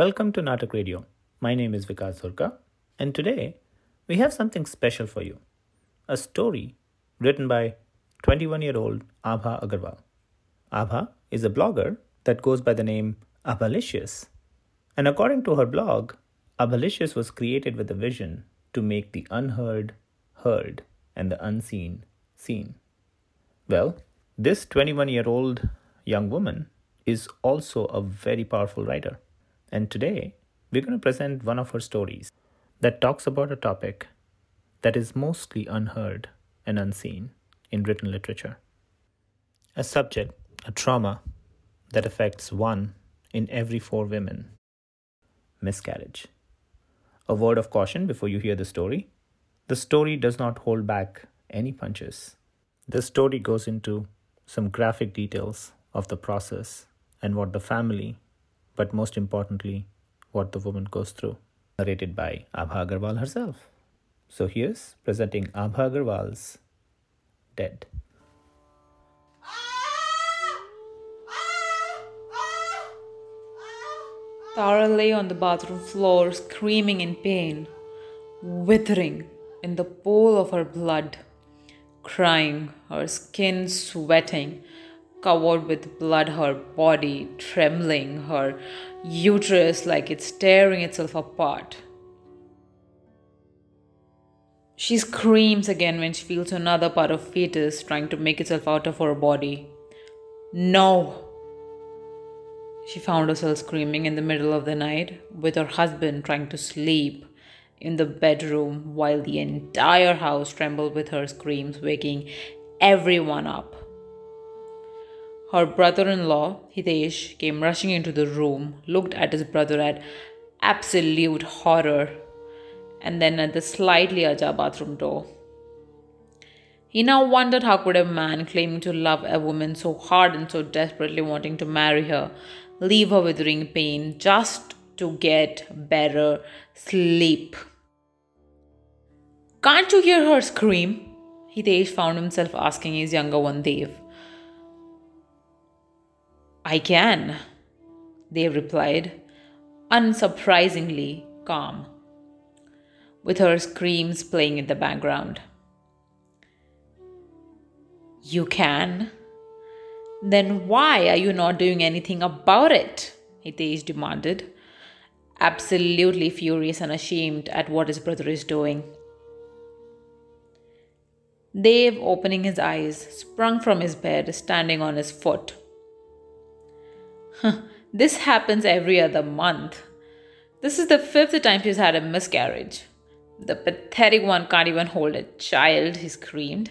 Welcome to Natak Radio. My name is Vikas Surka, and today we have something special for you a story written by 21 year old Abha Agarwal. Abha is a blogger that goes by the name Abhalicious. And according to her blog, Abhalicious was created with a vision to make the unheard heard and the unseen seen. Well, this 21 year old young woman is also a very powerful writer. And today, we're going to present one of her stories that talks about a topic that is mostly unheard and unseen in written literature. A subject, a trauma that affects one in every four women miscarriage. A word of caution before you hear the story the story does not hold back any punches. The story goes into some graphic details of the process and what the family, but most importantly, what the woman goes through. Narrated by Abha Agarwal herself. So here's presenting Abha Agarwal's Dead. Tara lay on the bathroom floor, screaming in pain, withering in the pool of her blood, crying, her skin sweating, covered with blood, her body trembling, her uterus like it's tearing itself apart. She screams again when she feels another part of fetus trying to make itself out of her body. No! She found herself screaming in the middle of the night with her husband trying to sleep in the bedroom while the entire house trembled with her screams, waking everyone up. Her brother in law, Hitesh, came rushing into the room, looked at his brother at absolute horror, and then at the slightly ajar bathroom door. He now wondered how could a man claiming to love a woman so hard and so desperately wanting to marry her leave her withering pain just to get better sleep. Can't you hear her scream? Hitesh found himself asking his younger one, Dev. I can, Dev replied, unsurprisingly calm, with her screams playing in the background. You can? Then why are you not doing anything about it? Hitesh demanded, absolutely furious and ashamed at what his brother is doing. Dev, opening his eyes, sprung from his bed, standing on his foot. This happens every other month. This is the fifth time she's had a miscarriage. The pathetic one can't even hold a child, he screamed.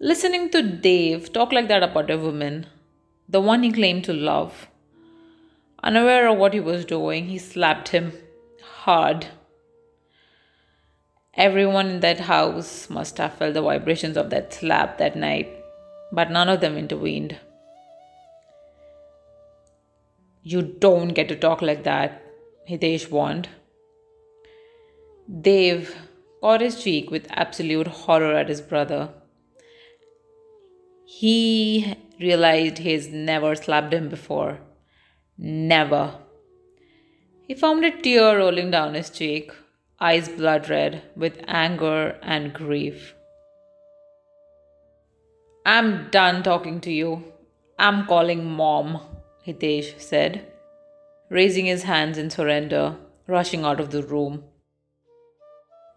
Listening to Dev talk like that about a woman, the one he claimed to love, unaware of what he was doing, he slapped him hard. Everyone in that house must have felt the vibrations of that slap that night, but none of them intervened. You don't get to talk like that, Hitesh warned. Dev caught his cheek with absolute horror at his brother. He realized he's never slapped him before. Never. He found a tear rolling down his cheek eyes blood red with anger and grief. I'm done talking to you. I'm calling mom, Hitesh said, raising his hands in surrender, rushing out of the room.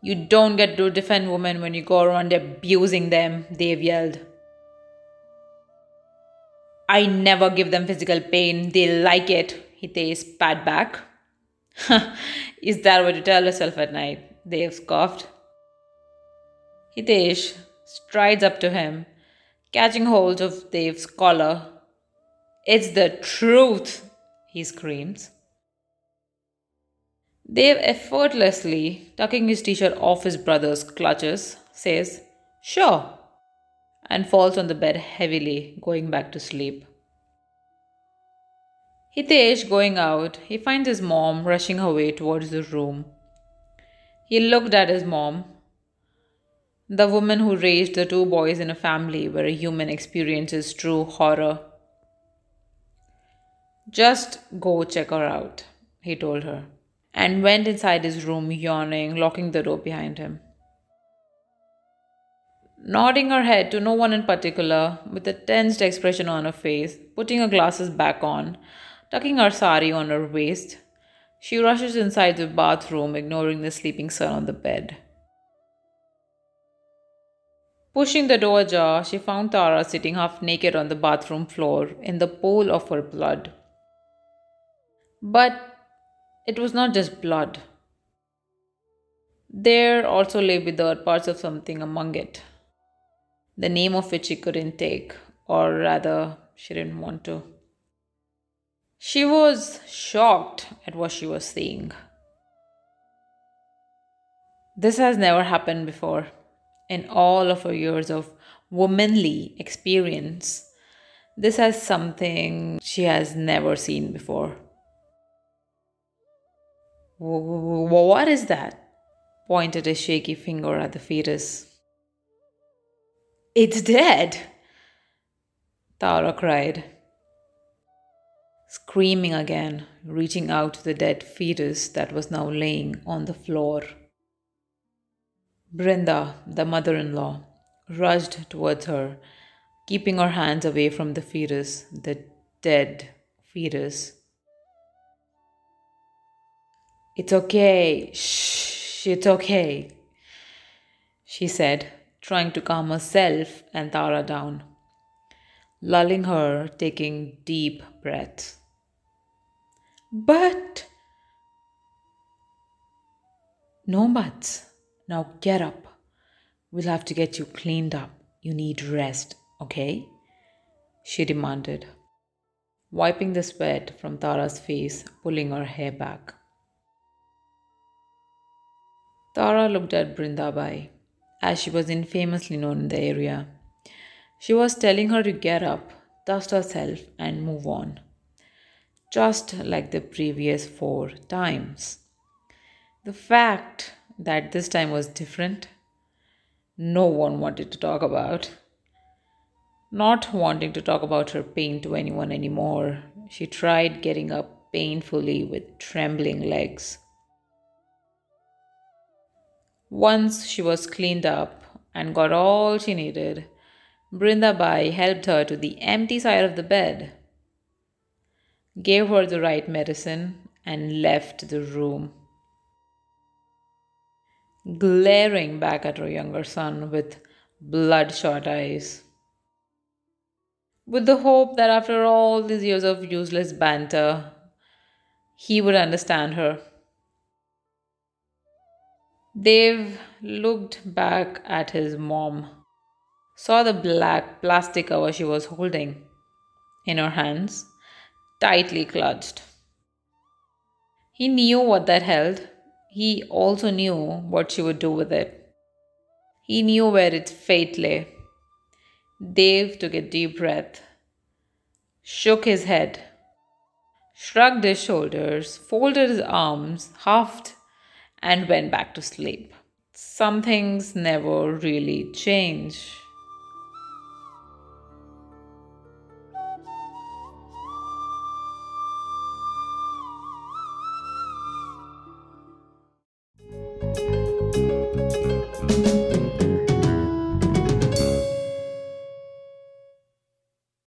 You don't get to defend women when you go around abusing them, Dev yelled. I never give them physical pain, they like it, Hitesh spat back. Is that what you tell yourself at night? Dev scoffed. Hitesh strides up to him, catching hold of Dev's collar. It's the truth, he screams. Dev effortlessly, tucking his t shirt off his brother's clutches, says, Sure, and falls on the bed heavily, going back to sleep. Hitesh going out, he finds his mom rushing her way towards the room. He looked at his mom, the woman who raised the two boys in a family where a human experiences true horror. Just go check her out, he told her, and went inside his room, yawning, locking the door behind him. Nodding her head to no one in particular, with a tensed expression on her face, putting her glasses back on, tucking her sari on her waist, she rushes inside the bathroom, ignoring the sleeping son on the bed. Pushing the door ajar, she found Tara sitting half naked on the bathroom floor in the pool of her blood. But it was not just blood. There also lay withered parts of something among it, the name of which she couldn't take, or rather, she didn't want to. She was shocked at what she was seeing. This has never happened before in all of her years of womanly experience, this is something she has never seen before. What is that? pointed a shaky finger at the fetus. It's dead, Tara cried. Screaming again, reaching out to the dead fetus that was now laying on the floor. Brinda, the mother in law, rushed towards her, keeping her hands away from the fetus, the dead fetus. It's okay. Shh, it's okay, she said, trying to calm herself and Tara down, lulling her, taking deep breaths. But. No buts. Now get up. We'll have to get you cleaned up. You need rest, okay? She demanded, wiping the sweat from Tara's face, pulling her hair back. Tara looked at Brindabai, as she was infamously known in the area. She was telling her to get up, dust herself, and move on, just like the previous four times. The fact that this time was different. No one wanted to talk about. Not wanting to talk about her pain to anyone anymore, she tried getting up painfully with trembling legs. Once she was cleaned up and got all she needed, Brindabai helped her to the empty side of the bed, gave her the right medicine, and left the room glaring back at her younger son with bloodshot eyes. With the hope that after all these years of useless banter, he would understand her. Dev looked back at his mom, saw the black plastic cover she was holding in her hands, tightly clutched. He knew what that held he also knew what she would do with it. He knew where its fate lay. Dev took a deep breath, shook his head, shrugged his shoulders, folded his arms, huffed, and went back to sleep. Some things never really change.